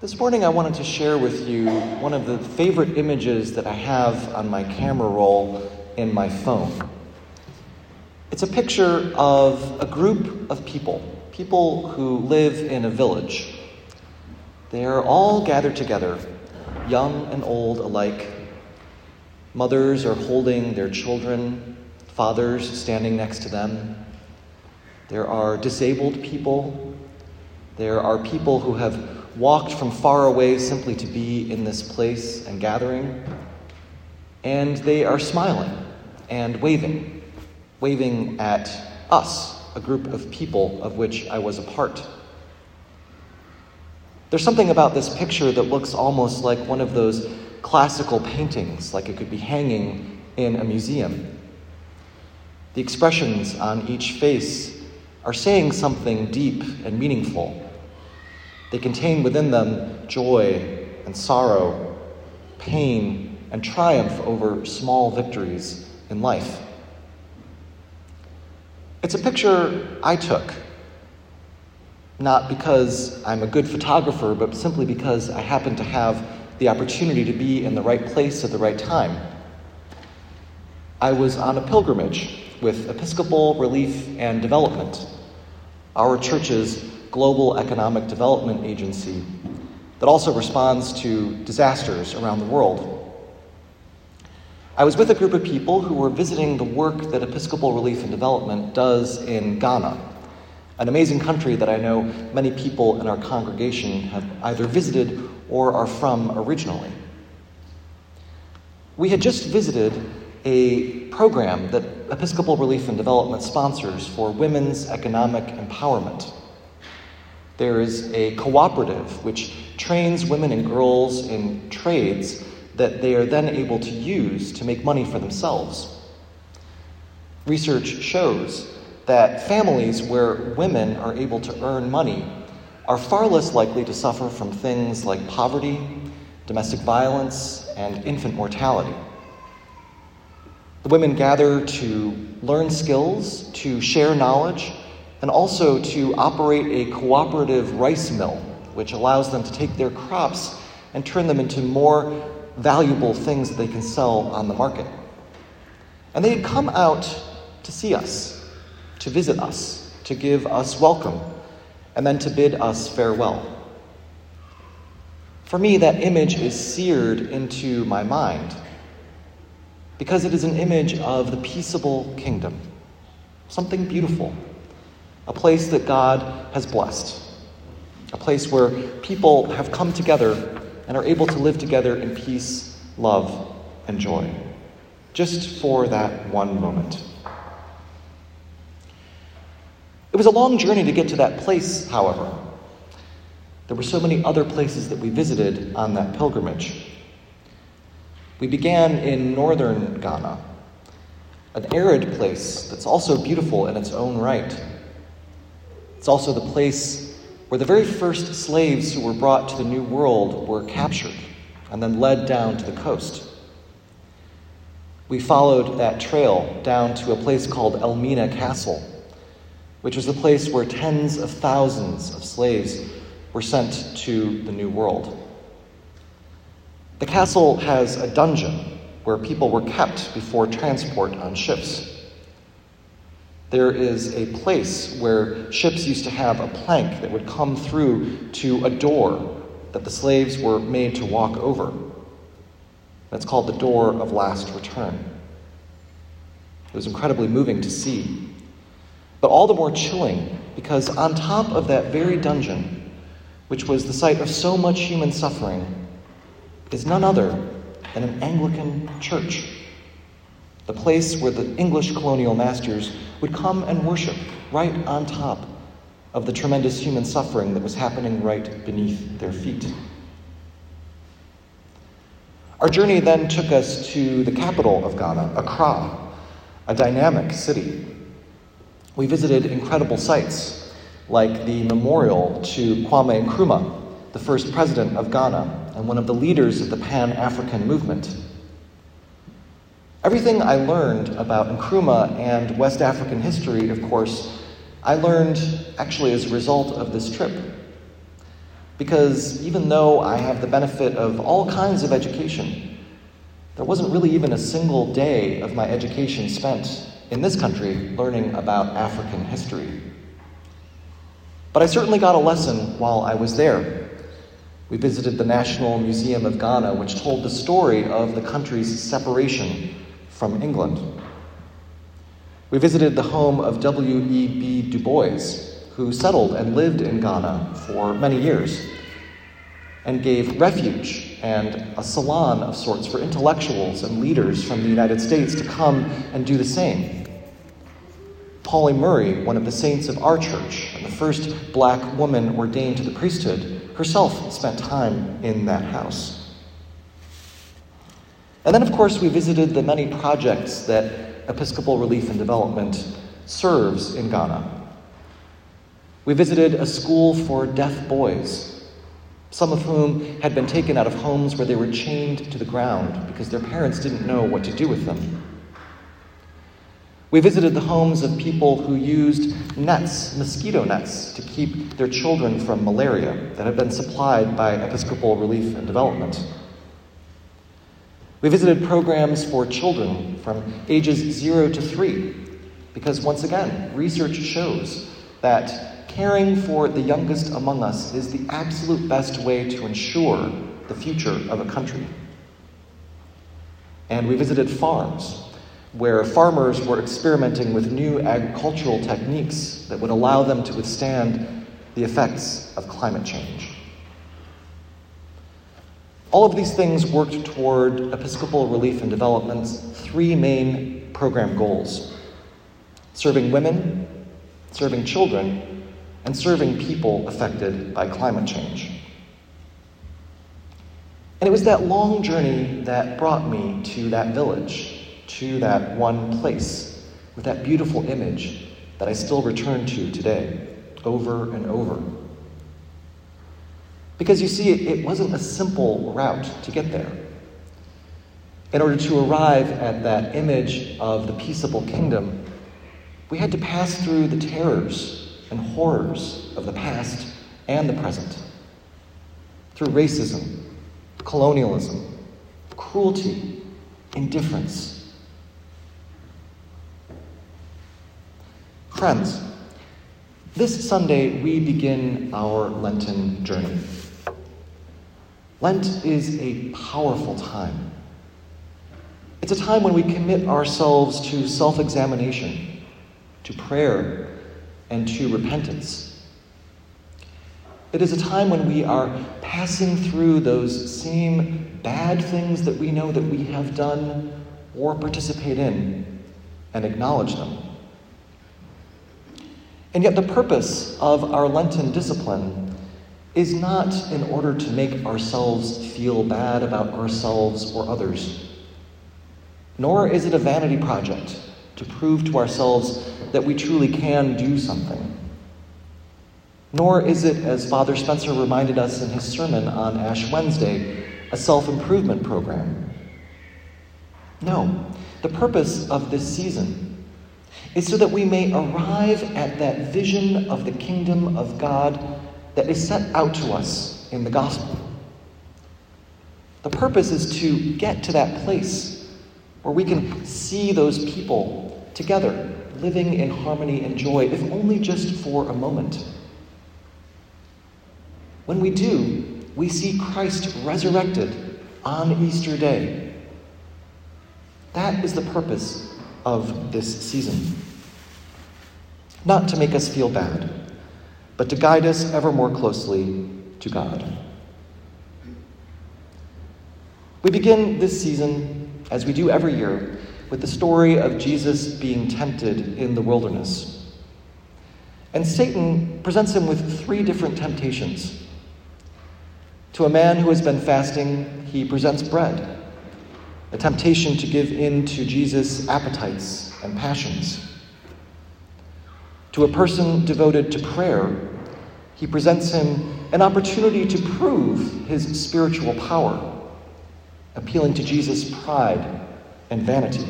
This morning, I wanted to share with you one of the favorite images that I have on my camera roll in my phone. It's a picture of a group of people, people who live in a village. They are all gathered together, young and old alike. Mothers are holding their children, fathers standing next to them. There are disabled people. There are people who have walked from far away simply to be in this place and gathering. And they are smiling and waving, waving at us, a group of people of which I was a part. There's something about this picture that looks almost like one of those classical paintings, like it could be hanging in a museum. The expressions on each face are saying something deep and meaningful. They contain within them joy and sorrow, pain and triumph over small victories in life. It's a picture I took, not because I'm a good photographer, but simply because I happen to have the opportunity to be in the right place at the right time. I was on a pilgrimage with Episcopal Relief and Development, our church's global economic development agency that also responds to disasters around the world. I was with a group of people who were visiting the work that Episcopal Relief and Development does in Ghana, an amazing country that I know many people in our congregation have either visited or are from originally. We had just visited a program that Episcopal Relief and Development sponsors for women's economic empowerment. There is a cooperative which trains women and girls in trades that they are then able to use to make money for themselves. Research shows that families where women are able to earn money are far less likely to suffer from things like poverty, domestic violence, and infant mortality. The women gather to learn skills, to share knowledge, and also to operate a cooperative rice mill, which allows them to take their crops and turn them into more valuable things that they can sell on the market. And they had come out to see us, to visit us, to give us welcome, and then to bid us farewell. For me, that image is seared into my mind because it is an image of the peaceable kingdom, something beautiful a place that God has blessed, a place where people have come together and are able to live together in peace, love, and joy, just for that one moment. It was a long journey to get to that place, however. There were so many other places that we visited on that pilgrimage. We began in northern Ghana, an arid place that's also beautiful in its own right. It's also the place where the very first slaves who were brought to the New World were captured and then led down to the coast. We followed that trail down to a place called Elmina Castle, which was the place where tens of thousands of slaves were sent to the New World. The castle has a dungeon where people were kept before transport on ships. There is a place where ships used to have a plank that would come through to a door that the slaves were made to walk over. That's called the Door of Last Return. It was incredibly moving to see, but all the more chilling because on top of that very dungeon, which was the site of so much human suffering, is none other than an Anglican church the place where the English colonial masters would come and worship right on top of the tremendous human suffering that was happening right beneath their feet. Our journey then took us to the capital of Ghana, Accra, a dynamic city. We visited incredible sites like the memorial to Kwame Nkrumah, the first president of Ghana and one of the leaders of the Pan African movement. Everything I learned about Nkrumah and West African history, of course, I learned actually as a result of this trip. Because even though I have the benefit of all kinds of education, there wasn't really even a single day of my education spent in this country learning about African history. But I certainly got a lesson while I was there. We visited the National Museum of Ghana, which told the story of the country's separation from England. We visited the home of W.E.B. Du Bois, who settled and lived in Ghana for many years and gave refuge and a salon of sorts for intellectuals and leaders from the United States to come and do the same. Pauli Murray, one of the saints of our church and the first black woman ordained to the priesthood, herself spent time in that house. And then, of course, we visited the many projects that Episcopal Relief and Development serves in Ghana. We visited a school for deaf boys, some of whom had been taken out of homes where they were chained to the ground because their parents didn't know what to do with them. We visited the homes of people who used nets, mosquito nets, to keep their children from malaria that had been supplied by Episcopal Relief and Development. We visited programs for children from ages zero to three, because once again, research shows that caring for the youngest among us is the absolute best way to ensure the future of a country. And we visited farms where farmers were experimenting with new agricultural techniques that would allow them to withstand the effects of climate change. All of these things worked toward Episcopal Relief and Development's three main program goals serving women, serving children, and serving people affected by climate change. And it was that long journey that brought me to that village, to that one place, with that beautiful image that I still return to today, over and over. Because you see, it, wasn't a simple route to get there. In order to arrive at that image of the peaceable kingdom, we had to pass through the terrors and horrors of the past and the present. Through racism, colonialism, cruelty, indifference. Friends, this Sunday we begin our Lenten journey. Lent is a powerful time. It's a time when we commit ourselves to self examination, to prayer, and to repentance. It is a time when we are passing through those same bad things that we know that we have done or participate in and acknowledge them. And yet, the purpose of our Lenten discipline is not in order to make ourselves feel bad about ourselves or others, nor is it a vanity project to prove to ourselves that we truly can do something. Nor is it, as Father Spencer reminded us in his sermon on Ash Wednesday, a self improvement program. No, the purpose of this season is so that we may arrive at that vision of the kingdom of God that is set out to us in the gospel. The purpose is to get to that place where we can see those people together, living in harmony and joy, if only just for a moment. When we do, we see Christ resurrected on Easter Day. That is the purpose of this season. Not to make us feel bad but to guide us ever more closely to God. We begin this season, as we do every year, with the story of Jesus being tempted in the wilderness. And Satan presents him with three different temptations. To a man who has been fasting, he presents bread, a temptation to give in to Jesus' appetites and passions. To a person devoted to prayer, he presents him an opportunity to prove his spiritual power, appealing to Jesus' pride and vanity.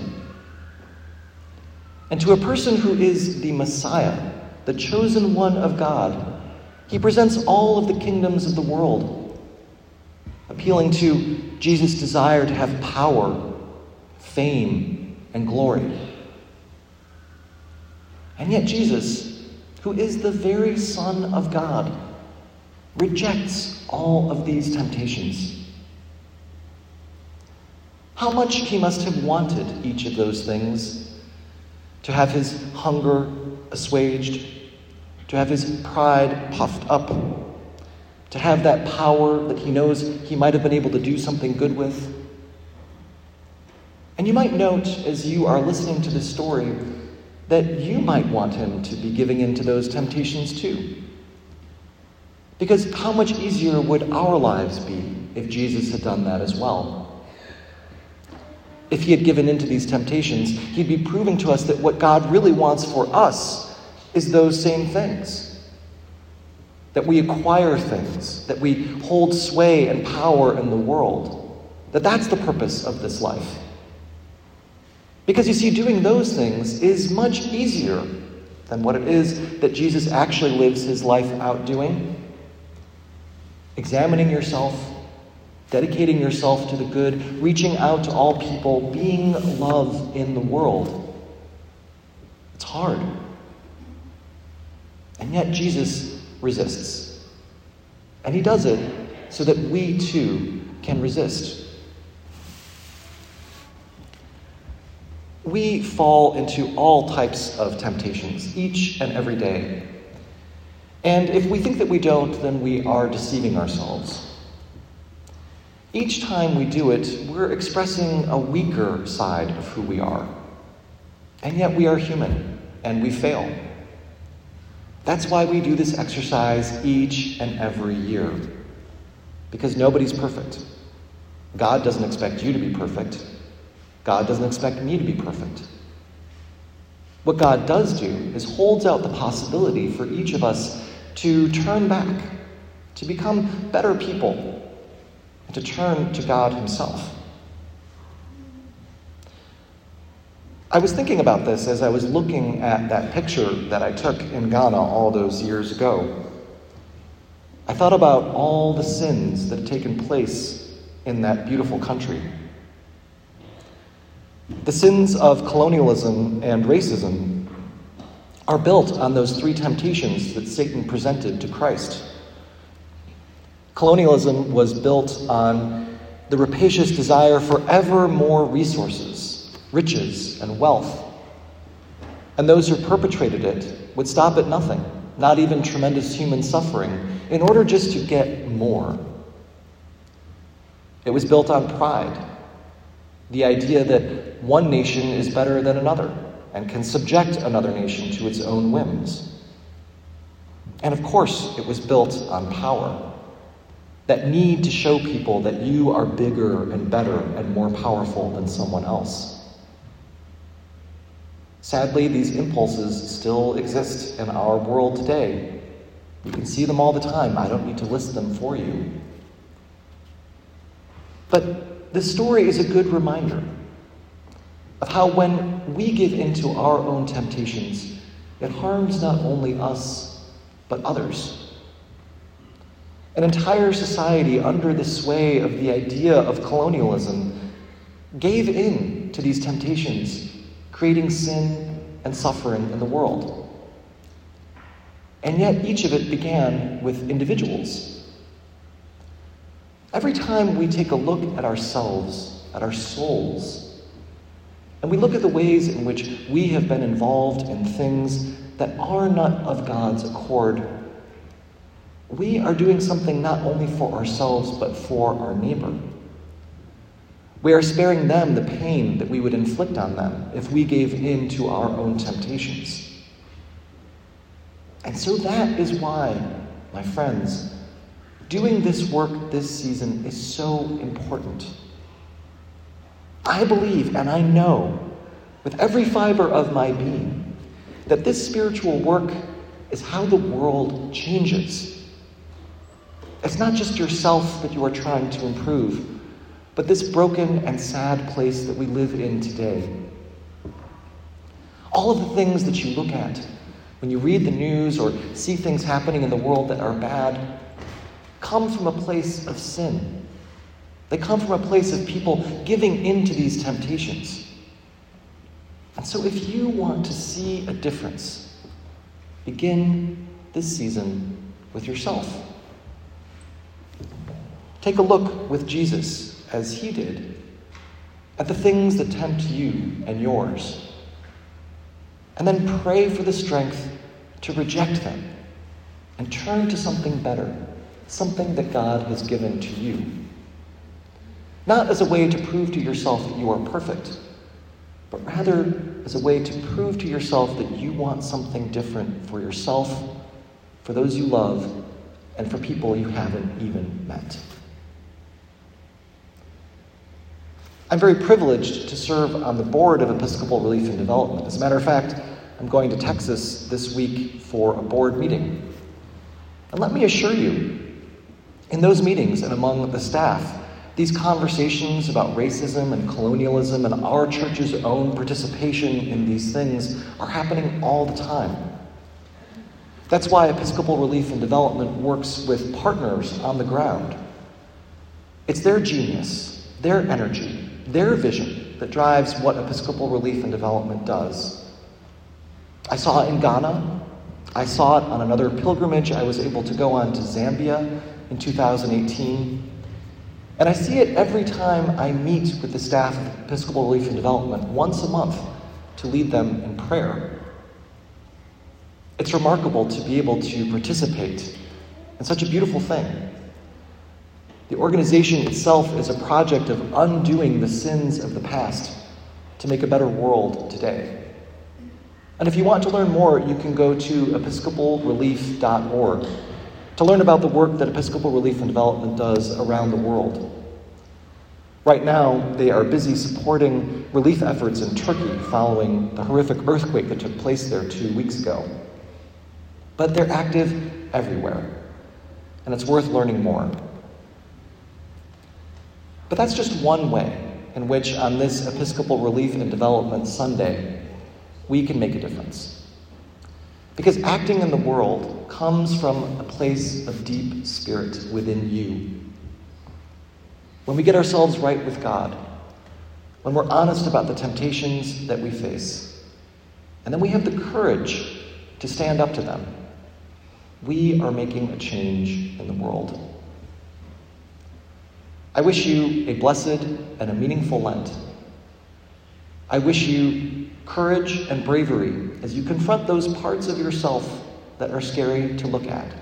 And to a person who is the Messiah, the chosen one of God, He presents all of the kingdoms of the world, appealing to Jesus' desire to have power, fame, and glory. And yet, Jesus, who is the very Son of God, rejects all of these temptations. How much he must have wanted each of those things to have his hunger assuaged, to have his pride puffed up, to have that power that he knows he might have been able to do something good with. And you might note as you are listening to this story that you might want him to be giving in to those temptations too. Because how much easier would our lives be if Jesus had done that as well? If he had given in to these temptations, he'd be proving to us that what God really wants for us is those same things. That we acquire things, that we hold sway and power in the world. That that's the purpose of this life. Because you see, doing those things is much easier than what it is that Jesus actually lives his life out doing. Examining yourself, dedicating yourself to the good, reaching out to all people, being love in the world. It's hard. And yet Jesus resists. And he does it so that we too can resist. We fall into all types of temptations each and every day. And if we think that we don't, then we are deceiving ourselves. Each time we do it, we're expressing a weaker side of who we are. And yet we are human and we fail. That's why we do this exercise each and every year. Because nobody's perfect. God doesn't expect you to be perfect. God doesn't expect me to be perfect. What God does do is holds out the possibility for each of us to turn back, to become better people, and to turn to God Himself. I was thinking about this as I was looking at that picture that I took in Ghana all those years ago. I thought about all the sins that had taken place in that beautiful country. The sins of colonialism and racism are built on those three temptations that Satan presented to Christ. Colonialism was built on the rapacious desire for ever more resources, riches, and wealth. And those who perpetrated it would stop at nothing, not even tremendous human suffering, in order just to get more. It was built on pride the idea that one nation is better than another and can subject another nation to its own whims. And of course, it was built on power. That need to show people that you are bigger and better and more powerful than someone else. Sadly, these impulses still exist in our world today. You can see them all the time. I don't need to list them for you. But this story is a good reminder of how when we give into our own temptations, it harms not only us, but others. An entire society under the sway of the idea of colonialism gave in to these temptations, creating sin and suffering in the world. And yet, each of it began with individuals Every time we take a look at ourselves, at our souls, and we look at the ways in which we have been involved in things that are not of God's accord, we are doing something not only for ourselves, but for our neighbor. We are sparing them the pain that we would inflict on them if we gave in to our own temptations. And so that is why, my friends, Doing this work this season is so important. I believe and I know with every fiber of my being that this spiritual work is how the world changes. It's not just yourself that you are trying to improve, but this broken and sad place that we live in today. All of the things that you look at when you read the news or see things happening in the world that are bad, come from a place of sin. They come from a place of people giving in to these temptations. And so, if you want to see a difference, begin this season with yourself. Take a look with Jesus, as he did, at the things that tempt you and yours and then pray for the strength to reject them and turn to something better, something that God has given to you. Not as a way to prove to yourself that you are perfect, but rather as a way to prove to yourself that you want something different for yourself, for those you love, and for people you haven't even met. I'm very privileged to serve on the board of Episcopal Relief and Development. As a matter of fact, I'm going to Texas this week for a board meeting. And let me assure you, in those meetings and among the staff, these conversations about racism and colonialism and our church's own participation in these things are happening all the time. That's why Episcopal Relief and Development works with partners on the ground. It's their genius, their energy, their vision that drives what Episcopal Relief and Development does. I saw it in Ghana. I saw it on another pilgrimage I was able to go on to Zambia in 2018. And I see it every time I meet with the staff of Episcopal Relief and Development once a month to lead them in prayer. It's remarkable to be able to participate in such a beautiful thing. The organization itself is a project of undoing the sins of the past to make a better world today. And if you want to learn more, you can go to episcopalrelief.org to learn about the work that Episcopal Relief and Development does around the world. Right now, they are busy supporting relief efforts in Turkey following the horrific earthquake that took place there two weeks ago. But they're active everywhere, and it's worth learning more. But that's just one way in which, on this Episcopal Relief and Development Sunday, we can make a difference. Because acting in the world comes from a place of deep spirit within you. When we get ourselves right with God, when we're honest about the temptations that we face, and then we have the courage to stand up to them, we are making a change in the world. I wish you a blessed and a meaningful Lent. I wish you courage and bravery as you confront those parts of yourself that are scary to look at.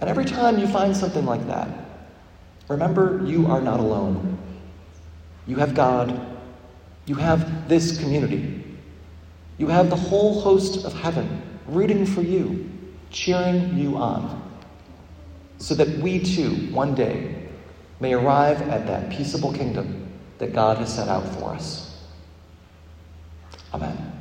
And every time you find something like that, remember you are not alone. You have God. You have this community. You have the whole host of heaven rooting for you, cheering you on, so that we too, one day, may arrive at that peaceable kingdom that God has set out for us. Amen.